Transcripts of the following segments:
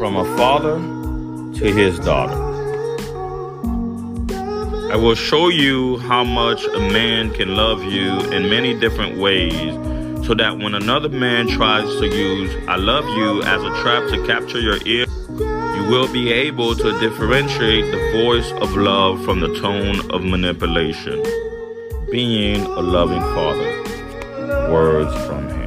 from a father to his daughter. I will show you how much a man can love you in many different ways so that when another man tries to use I love you as a trap to capture your ear, you will be able to differentiate the voice of love from the tone of manipulation. Being a loving father. Words from him.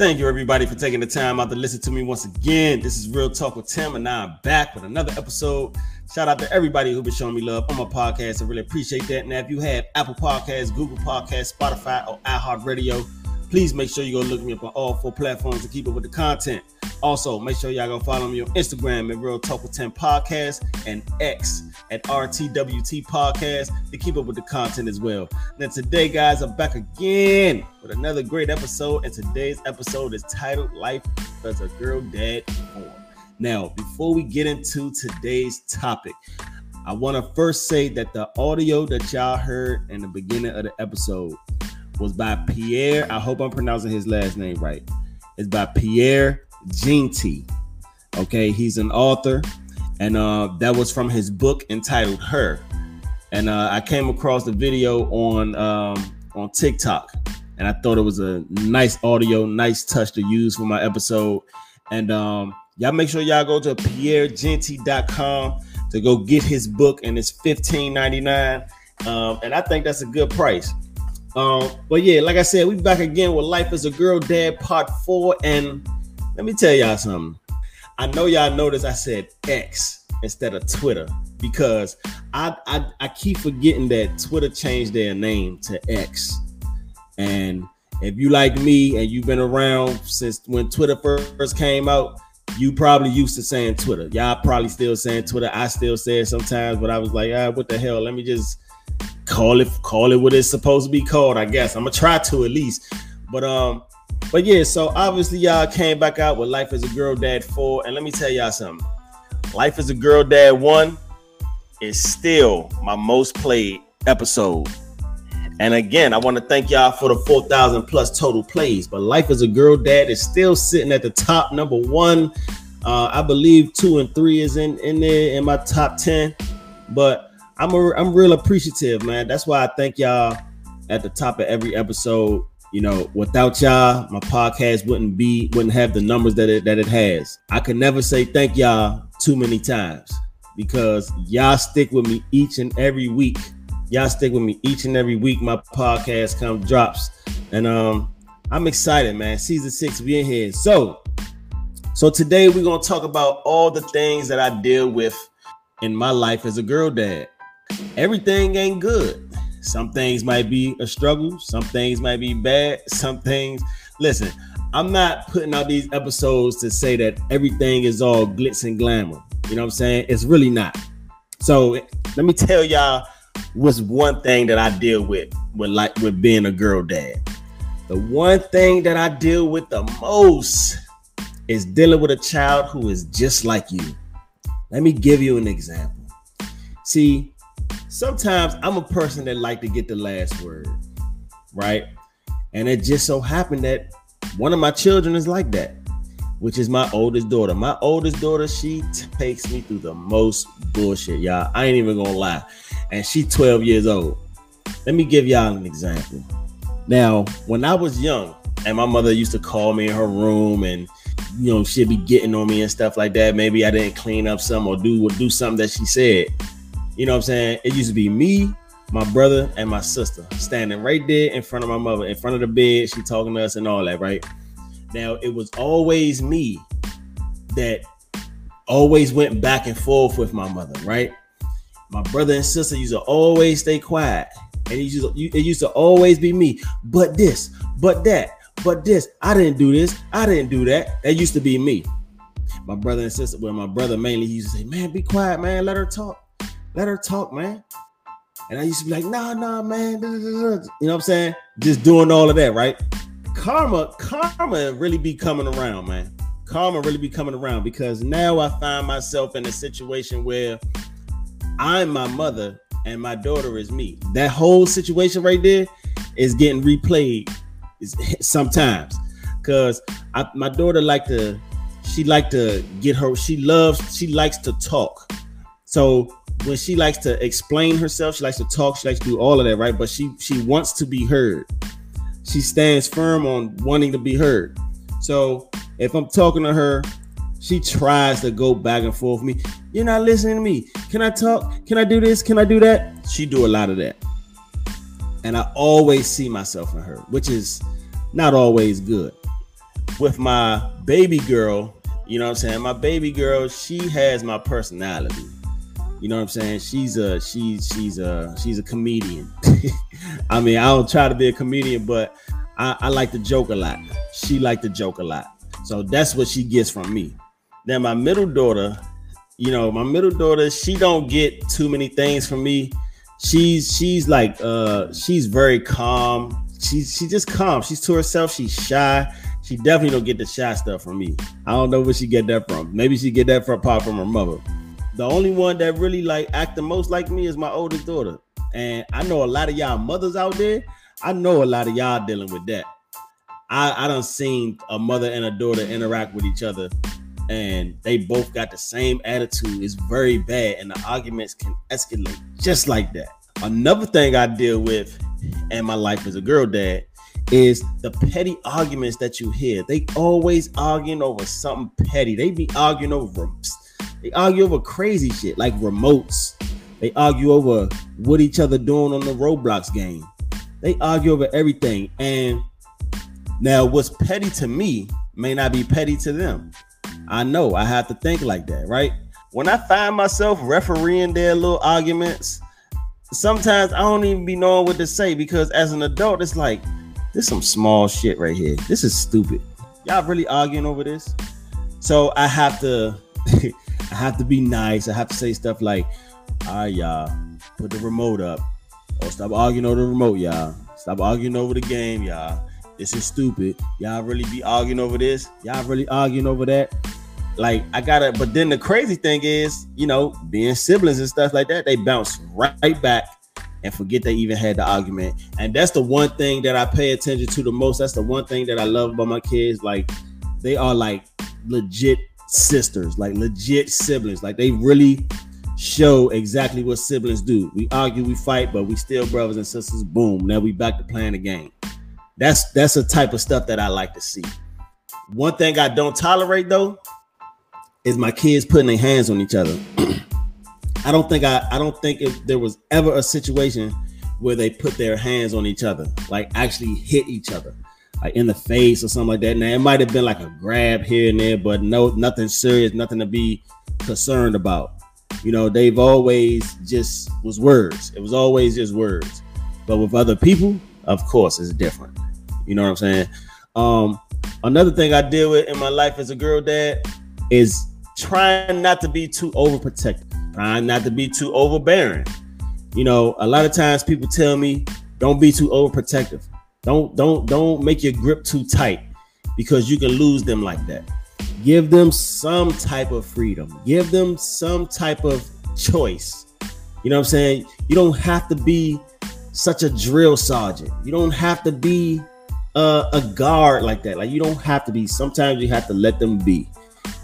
Thank you, everybody, for taking the time out to listen to me once again. This is Real Talk with Tim, and now I'm back with another episode. Shout out to everybody who's been showing me love on my podcast. I really appreciate that. Now, if you have Apple Podcasts, Google Podcasts, Spotify, or iHeartRadio, please make sure you go look me up on all four platforms to keep up with the content. Also, make sure y'all go follow me on Instagram at Real Talk with Tim Podcast and X at RTWT Podcast to keep up with the content as well. Now, today, guys, I'm back again with another great episode, and today's episode is titled Life as a Girl Dad. Now, before we get into today's topic, I want to first say that the audio that y'all heard in the beginning of the episode was by Pierre. I hope I'm pronouncing his last name right. It's by Pierre Jeanty. Okay, he's an author, and uh, that was from his book entitled Her. And uh, I came across the video on um, on TikTok, and I thought it was a nice audio, nice touch to use for my episode. And um, y'all make sure y'all go to pierrejeanty.com to go get his book, and it's $15.99. Um, and I think that's a good price. Um, but yeah, like I said, we back again with Life as a Girl Dad Part 4. And let me tell y'all something. I know y'all noticed I said X instead of Twitter because I, I I keep forgetting that Twitter changed their name to X. And if you like me and you've been around since when Twitter first came out, you probably used to saying Twitter. Y'all probably still saying Twitter. I still say it sometimes, but I was like, ah, what the hell? Let me just call it call it what it's supposed to be called. I guess I'm gonna try to at least. But um, but yeah, so obviously y'all came back out with Life as a Girl Dad 4. And let me tell y'all something. Life as a Girl Dad 1 is still my most played episode. And again, I want to thank y'all for the 4,000 plus total plays. But Life as a Girl Dad is still sitting at the top number one. Uh, I believe two and three is in, in there in my top 10. But I'm a, I'm real appreciative, man. That's why I thank y'all at the top of every episode you know, without y'all, my podcast wouldn't be wouldn't have the numbers that it that it has. I can never say thank y'all too many times because y'all stick with me each and every week. Y'all stick with me each and every week. My podcast comes drops, and um, I'm excited, man. Season six, we in here. So, so today we're gonna talk about all the things that I deal with in my life as a girl dad. Everything ain't good some things might be a struggle, some things might be bad, some things. Listen, I'm not putting out these episodes to say that everything is all glitz and glamour. You know what I'm saying? It's really not. So let me tell y'all what's one thing that I deal with with like with being a girl dad. The one thing that I deal with the most is dealing with a child who is just like you. Let me give you an example. See, sometimes I'm a person that like to get the last word, right? And it just so happened that one of my children is like that, which is my oldest daughter. My oldest daughter, she takes me through the most bullshit, y'all. I ain't even gonna lie. And she 12 years old. Let me give y'all an example. Now, when I was young, and my mother used to call me in her room and you know, she'd be getting on me and stuff like that. Maybe I didn't clean up some or do or do something that she said. You know what I'm saying? It used to be me, my brother, and my sister standing right there in front of my mother, in front of the bed. She talking to us and all that, right? Now it was always me that always went back and forth with my mother, right? My brother and sister used to always stay quiet, and it used to, it used to always be me. But this, but that, but this. I didn't do this. I didn't do that. That used to be me. My brother and sister, well, my brother mainly he used to say, "Man, be quiet, man. Let her talk." Let her talk, man. And I used to be like, nah, nah, man. You know what I'm saying? Just doing all of that, right? Karma, karma really be coming around, man. Karma really be coming around because now I find myself in a situation where I'm my mother and my daughter is me. That whole situation right there is getting replayed sometimes because my daughter like to she like to get her she loves she likes to talk so when she likes to explain herself she likes to talk she likes to do all of that right? But she she wants to be heard. She stands firm on wanting to be heard. So if i'm talking to her she tries to go back and forth with me. You're not listening to me. Can i talk? Can i do this? Can i do that? She do a lot of that. And i always see myself in her which is not always good. With my baby girl you know what I'm saying? My baby girl, she has my personality. You know what I'm saying? She's a she's she's a she's a comedian. I mean, I don't try to be a comedian, but I, I like to joke a lot. She like to joke a lot. So that's what she gets from me. Then my middle daughter, you know, my middle daughter, she don't get too many things from me. She's she's like uh she's very calm. She's she's just calm. She's to herself. She's shy. She definitely don't get the shy stuff from me. I don't know where she get that from. Maybe she get that from pop from her mother. The only one that really like act the most like me is my oldest daughter. And I know a lot of y'all mothers out there. I know a lot of y'all dealing with that. I, I done seen a mother and a daughter interact with each other and they both got the same attitude. It's very bad, and the arguments can escalate just like that. Another thing I deal with in my life as a girl dad is the petty arguments that you hear. They always arguing over something petty. They be arguing over they argue over crazy shit like remotes. They argue over what each other doing on the Roblox game. They argue over everything. And now what's petty to me may not be petty to them. I know I have to think like that, right? When I find myself refereeing their little arguments, sometimes I don't even be knowing what to say because as an adult, it's like this some small shit right here. This is stupid. Y'all really arguing over this? So I have to I have to be nice. I have to say stuff like, all right, y'all, put the remote up. Or stop arguing over the remote, y'all. Stop arguing over the game, y'all. This is stupid. Y'all really be arguing over this? Y'all really arguing over that? Like I gotta, but then the crazy thing is, you know, being siblings and stuff like that, they bounce right back and forget they even had the argument. And that's the one thing that I pay attention to the most. That's the one thing that I love about my kids. Like they are like legit sisters, like legit siblings. Like they really show exactly what siblings do. We argue, we fight, but we still brothers and sisters. Boom. Now we back to playing the game. That's that's the type of stuff that I like to see. One thing I don't tolerate though is my kids putting their hands on each other. I don't think I I don't think if there was ever a situation where they put their hands on each other, like actually hit each other, like in the face or something like that. Now it might have been like a grab here and there, but no, nothing serious, nothing to be concerned about. You know, they've always just was words. It was always just words. But with other people, of course, it's different. You know what I'm saying? Um, another thing I deal with in my life as a girl dad is trying not to be too overprotective trying not to be too overbearing. You know, a lot of times people tell me, don't be too overprotective. Don't don't don't make your grip too tight because you can lose them like that. Give them some type of freedom. Give them some type of choice. You know what I'm saying? You don't have to be such a drill sergeant. You don't have to be uh, a guard like that. Like you don't have to be. Sometimes you have to let them be.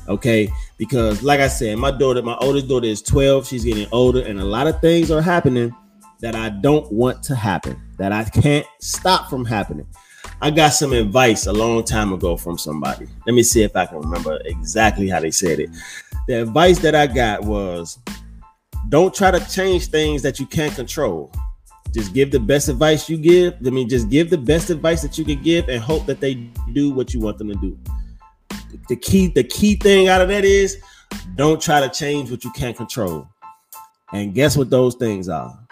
Okay, because like I said, my daughter, my oldest daughter is 12. She's getting older, and a lot of things are happening that I don't want to happen, that I can't stop from happening. I got some advice a long time ago from somebody. Let me see if I can remember exactly how they said it. The advice that I got was don't try to change things that you can't control. Just give the best advice you give. I mean, just give the best advice that you can give and hope that they do what you want them to do the key the key thing out of that is don't try to change what you can't control. And guess what those things are?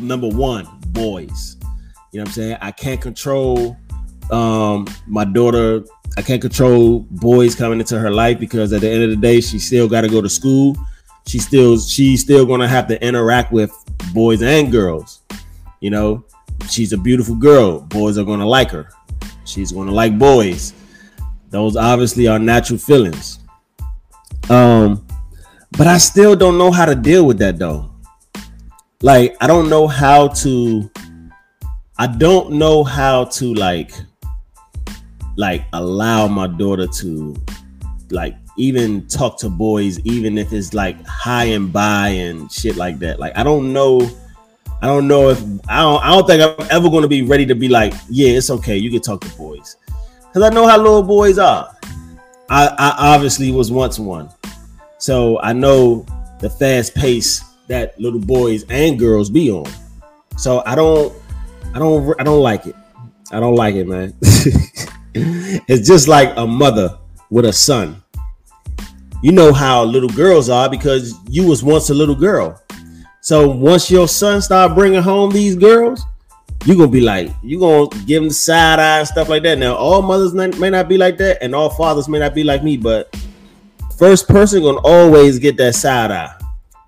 Number one, boys. You know what I'm saying? I can't control um my daughter. I can't control boys coming into her life because at the end of the day, she still got to go to school. She still she's still gonna have to interact with boys and girls. You know, she's a beautiful girl. Boys are gonna like her. She's gonna like boys. Those obviously are natural feelings. Um, but I still don't know how to deal with that though. Like, I don't know how to, I don't know how to like, like allow my daughter to like even talk to boys, even if it's like hi and bye and shit like that. Like I don't know. I don't know if I don't. I don't think I'm ever going to be ready to be like, yeah, it's okay. You can talk to boys, because I know how little boys are. I, I obviously was once one, so I know the fast pace that little boys and girls be on. So I don't, I don't, I don't like it. I don't like it, man. it's just like a mother with a son. You know how little girls are because you was once a little girl. So once your son start bringing home these girls, you gonna be like, you gonna give them side eye and stuff like that. Now, all mothers may not be like that, and all fathers may not be like me, but first person gonna always get that side eye.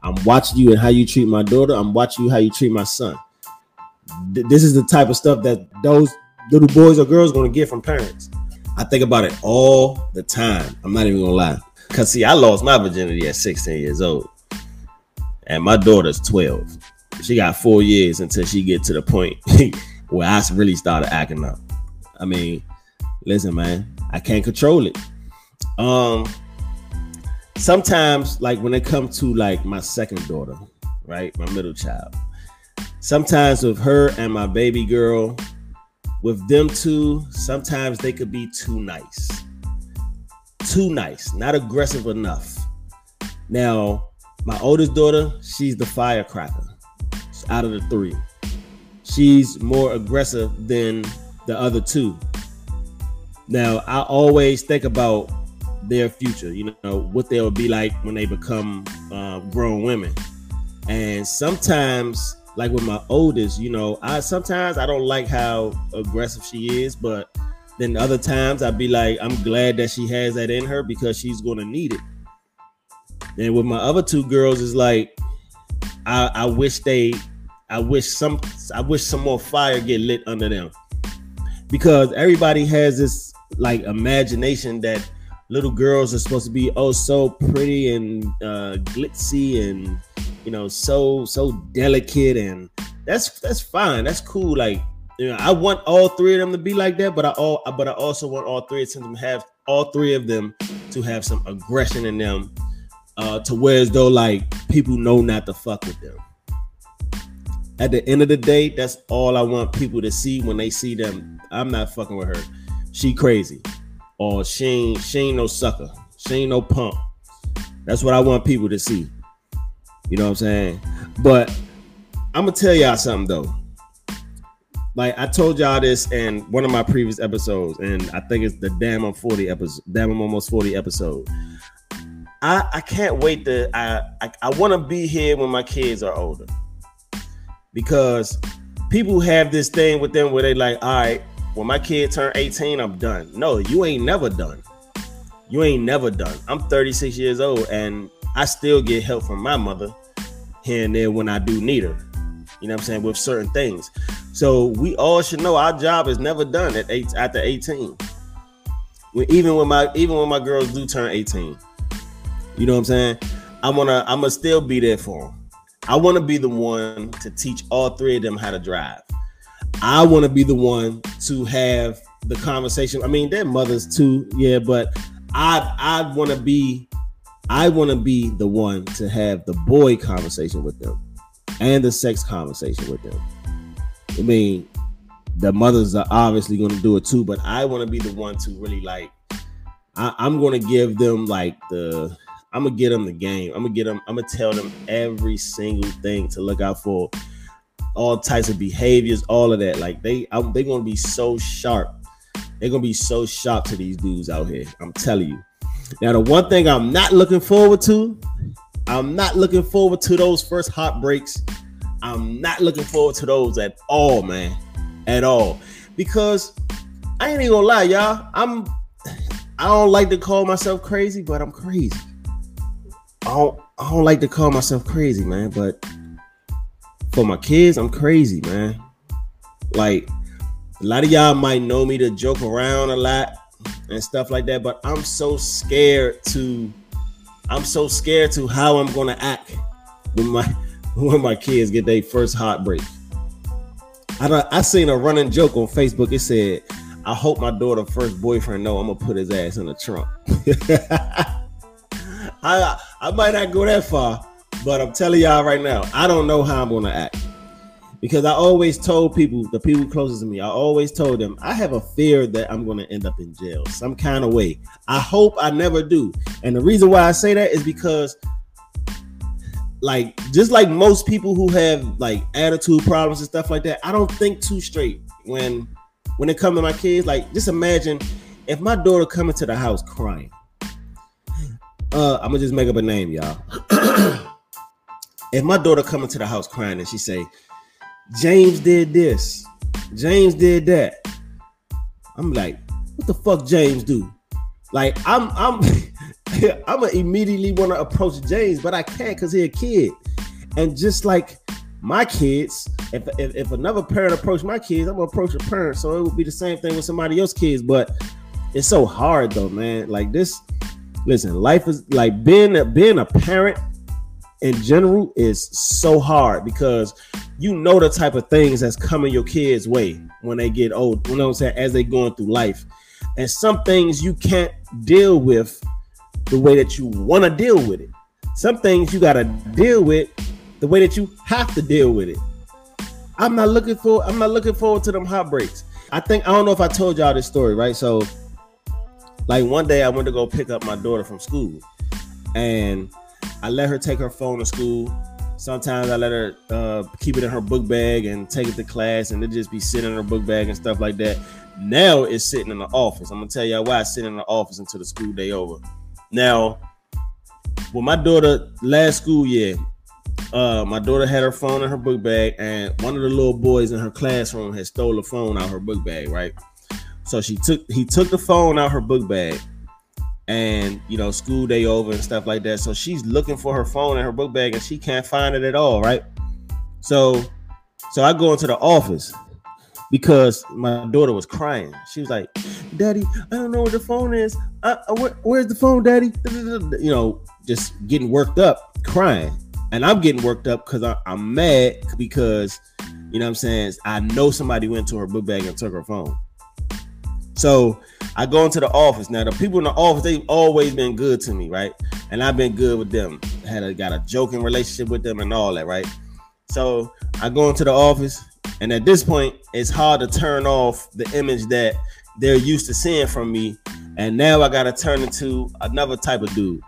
I'm watching you and how you treat my daughter. I'm watching you how you treat my son. This is the type of stuff that those little boys or girls gonna get from parents. I think about it all the time. I'm not even gonna lie. Cause see, I lost my virginity at 16 years old, and my daughter's 12. She got four years until she get to the point where I really started acting up. I mean, listen, man, I can't control it. Um, sometimes, like when it comes to like my second daughter, right, my middle child, sometimes with her and my baby girl, with them two, sometimes they could be too nice. Too nice, not aggressive enough. Now, my oldest daughter, she's the firecracker out of the three. She's more aggressive than the other two. Now, I always think about their future, you know, what they'll be like when they become uh, grown women. And sometimes like with my oldest, you know, I sometimes I don't like how aggressive she is, but then other times I'd be like, I'm glad that she has that in her because she's gonna need it. And with my other two girls, is like, I, I wish they, I wish some, I wish some more fire get lit under them, because everybody has this like imagination that little girls are supposed to be oh so pretty and uh, glitzy and you know, so so delicate and that's that's fine. That's cool. Like, you know, I want all three of them to be like that, but I all but I also want all three of them have all three of them to have some aggression in them. Uh, to where as though like people know not to fuck with them. At the end of the day, that's all I want people to see when they see them. I'm not fucking with her. She crazy. Or she ain't she ain't no sucker. She ain't no pump. That's what I want people to see. You know what I'm saying? But I'm gonna tell y'all something though. Like I told y'all this in one of my previous episodes, and I think it's the damn I'm 40 episode, damn I'm almost 40 episode. I I can't wait to I I, I want to be here when my kids are older because people have this thing with them where they like, all right, when my kid turn 18, I'm done. No, you ain't never done. You ain't never done. I'm 36 years old and I still get help from my mother here and there when I do need her. You know what I'm saying? With certain things. So we all should know our job is never done at eight after 18. When, even when my even when my girls do turn 18. You know what I'm saying? I'm gonna I'm gonna still be there for them. I want to be the one to teach all three of them how to drive. I want to be the one to have the conversation. I mean, they're mothers too, yeah, but I I want to be I want to be the one to have the boy conversation with them and the sex conversation with them. I mean, the mothers are obviously going to do it too, but I want to be the one to really like. I, I'm going to give them like the. I'm gonna get them the game. I'm gonna get them. I'm gonna tell them every single thing to look out for, all types of behaviors, all of that. Like they, they're gonna be so sharp. They're gonna be so sharp to these dudes out here. I'm telling you. Now, the one thing I'm not looking forward to, I'm not looking forward to those first heartbreaks. I'm not looking forward to those at all, man. At all. Because I ain't even gonna lie, y'all. I'm I don't like to call myself crazy, but I'm crazy. I don't I don't like to call myself crazy, man. But for my kids, I'm crazy, man. Like a lot of y'all might know me to joke around a lot and stuff like that. But I'm so scared to, I'm so scared to how I'm gonna act when my when my kids get their first heartbreak. I don't, I seen a running joke on Facebook. It said, I hope my daughter first boyfriend know I'm gonna put his ass in the trunk. I I might not go that far, but I'm telling y'all right now, I don't know how I'm gonna act. Because I always told people, the people closest to me, I always told them I have a fear that I'm gonna end up in jail some kind of way. I hope I never do. And the reason why I say that is because like just like most people who have like attitude problems and stuff like that, I don't think too straight when when it comes to my kids. Like just imagine if my daughter coming to the house crying. Uh, I'm gonna just make up a name, y'all. if my daughter coming to the house crying and she say, James did this, James did that, I'm like, what the fuck James do? Like I'm I'm I'm gonna immediately want to approach James, but I can't because he's a kid. And just like my kids, if, if, if another parent approach my kids, I'm gonna approach a parent. So it would be the same thing with somebody else's kids. But it's so hard though, man. Like this, listen, life is like being a, being a parent in general is so hard because you know the type of things that's coming your kids' way when they get old. You know what I'm saying? As they going through life, and some things you can't deal with the way that you want to deal with it. Some things you got to deal with the way that you have to deal with it. I'm not looking for I'm not looking forward to them hot breaks. I think I don't know if I told y'all this story, right? So like one day I went to go pick up my daughter from school and I let her take her phone to school. Sometimes I let her uh, keep it in her book bag and take it to class and it just be sitting in her book bag and stuff like that. Now it's sitting in the office. I'm gonna tell y'all why it's sitting in the office until the school day over. Now, with my daughter last school year, uh, my daughter had her phone in her book bag, and one of the little boys in her classroom had stole the phone out her book bag, right? So she took he took the phone out her book bag, and you know, school day over and stuff like that. So she's looking for her phone in her book bag, and she can't find it at all, right? So, so I go into the office because my daughter was crying. She was like, "Daddy, I don't know where the phone is. I, I, where, where's the phone, Daddy?" You know, just getting worked up, crying, and I'm getting worked up because I'm mad because you know I'm saying. I know somebody went to her book bag and took her phone. So I go into the office. Now the people in the office, they've always been good to me, right? And I've been good with them. had a, got a joking relationship with them and all that, right? So I go into the office and at this point, it's hard to turn off the image that they're used to seeing from me. And now I gotta turn into another type of dude.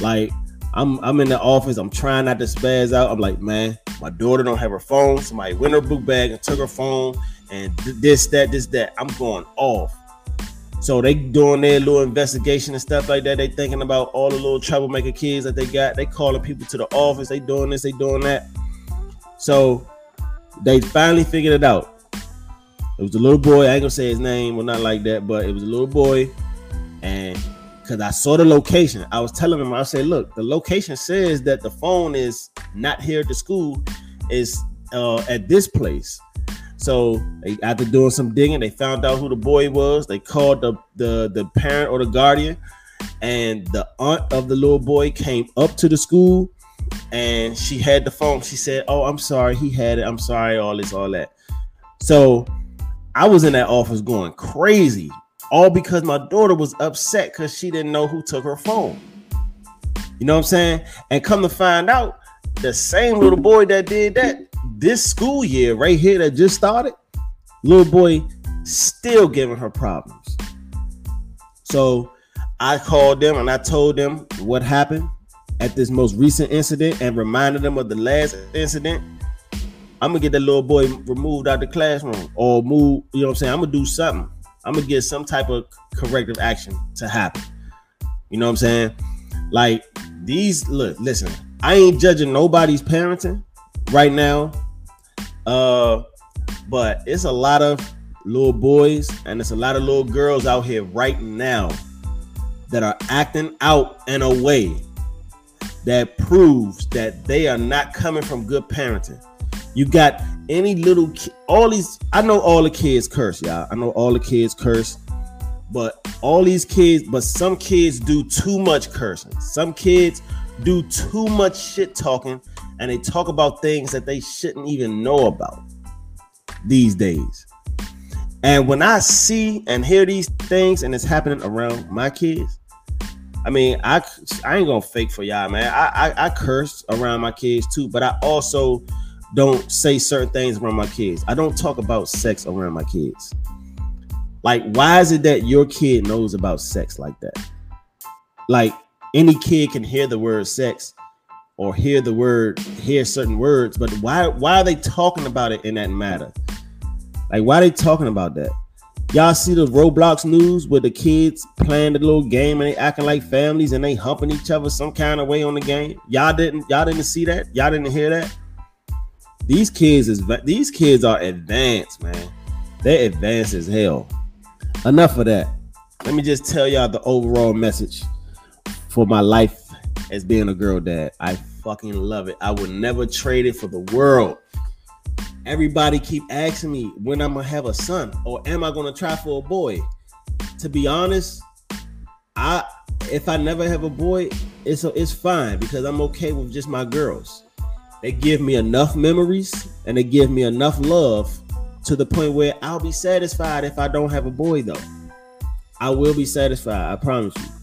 Like I'm I'm in the office, I'm trying not to spaz out. I'm like, man, my daughter don't have her phone. Somebody went her book bag and took her phone and this, that, this, that. I'm going off. So they doing their little investigation and stuff like that. They thinking about all the little troublemaker kids that they got. They calling people to the office. They doing this, they doing that. So they finally figured it out. It was a little boy. I ain't gonna say his name, well, not like that, but it was a little boy. And because I saw the location, I was telling him, I said, look, the location says that the phone is not here at the school, is uh, at this place. So they, after doing some digging, they found out who the boy was. They called the, the the parent or the guardian, and the aunt of the little boy came up to the school and she had the phone. She said, "Oh, I'm sorry, he had it. I'm sorry, all this, all that." So I was in that office going crazy, all because my daughter was upset because she didn't know who took her phone. You know what I'm saying? And come to find out, the same little boy that did that this school year right here that just started, little boy still giving her problems. So I called them and I told them what happened at this most recent incident and reminded them of the last incident, I'm gonna get that little boy removed out the classroom or move, you know what I'm saying? I'm gonna do something. I'm gonna get some type of corrective action to happen. You know what I'm saying? Like these, look, listen, I ain't judging nobody's parenting right now. Uh, but it's a lot of little boys and it's a lot of little girls out here right now that are acting out in a way that proves that they are not coming from good parenting. You got any little ki- all these I know all the kids curse, y'all. I know all the kids curse. But all these kids, but some kids do too much cursing. Some kids do too much shit talking and they talk about things that they shouldn't even know about these days. And when I see and hear these things and it's happening around my kids, I mean, I I ain't gonna fake for y'all, man. I, I I curse around my kids too, but I also don't say certain things around my kids. I don't talk about sex around my kids. Like, why is it that your kid knows about sex like that? Like, any kid can hear the word sex or hear the word, hear certain words, but why why are they talking about it in that matter? Like, why are they talking about that? Y'all see the Roblox news with the kids playing the little game and they acting like families and they humping each other some kind of way on the game. Y'all didn't y'all didn't see that? Y'all didn't hear that? These kids is these kids are advanced, man. They're advanced as hell. Enough of that. Let me just tell y'all the overall message for my life as being a girl dad. I fucking love it. I would never trade it for the world. Everybody keep asking me when I'm gonna have a son or am I gonna try for a boy. To be honest, I if I never have a boy, it's it's fine because I'm okay with just my girls. They give me enough memories and they give me enough love to the point where I'll be satisfied if I don't have a boy though. I will be satisfied, I promise you.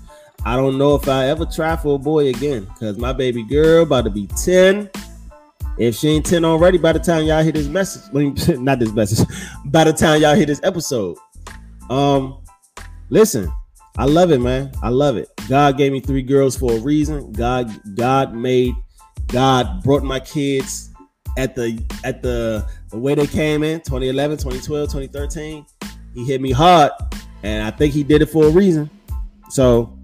I don't know if I ever try for a boy again because my baby girl about to be 10. If she ain't 10 already, by the time y'all hear this message, not this message, by the time y'all hear this episode. Um, listen, I love it, man. I love it. God gave me three girls for a reason. God, God made God brought my kids at the at the the way they came in 2011 2012 2013 he hit me hard and i think he did it for a reason so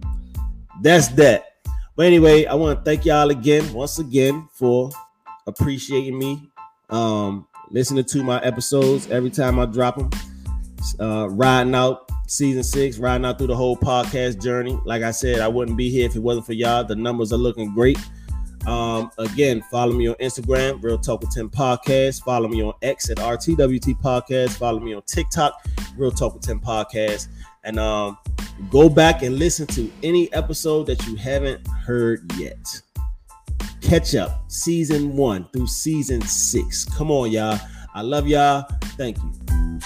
that's that but anyway i want to thank y'all again once again for appreciating me um listening to my episodes every time i drop them uh riding out season six riding out through the whole podcast journey like i said i wouldn't be here if it wasn't for y'all the numbers are looking great um, again, follow me on Instagram, Real Talk with Tim Podcast. Follow me on X at RTWT Podcast. Follow me on TikTok, Real Talk with Tim Podcast. And um, go back and listen to any episode that you haven't heard yet. Catch up season one through season six. Come on, y'all. I love y'all. Thank you.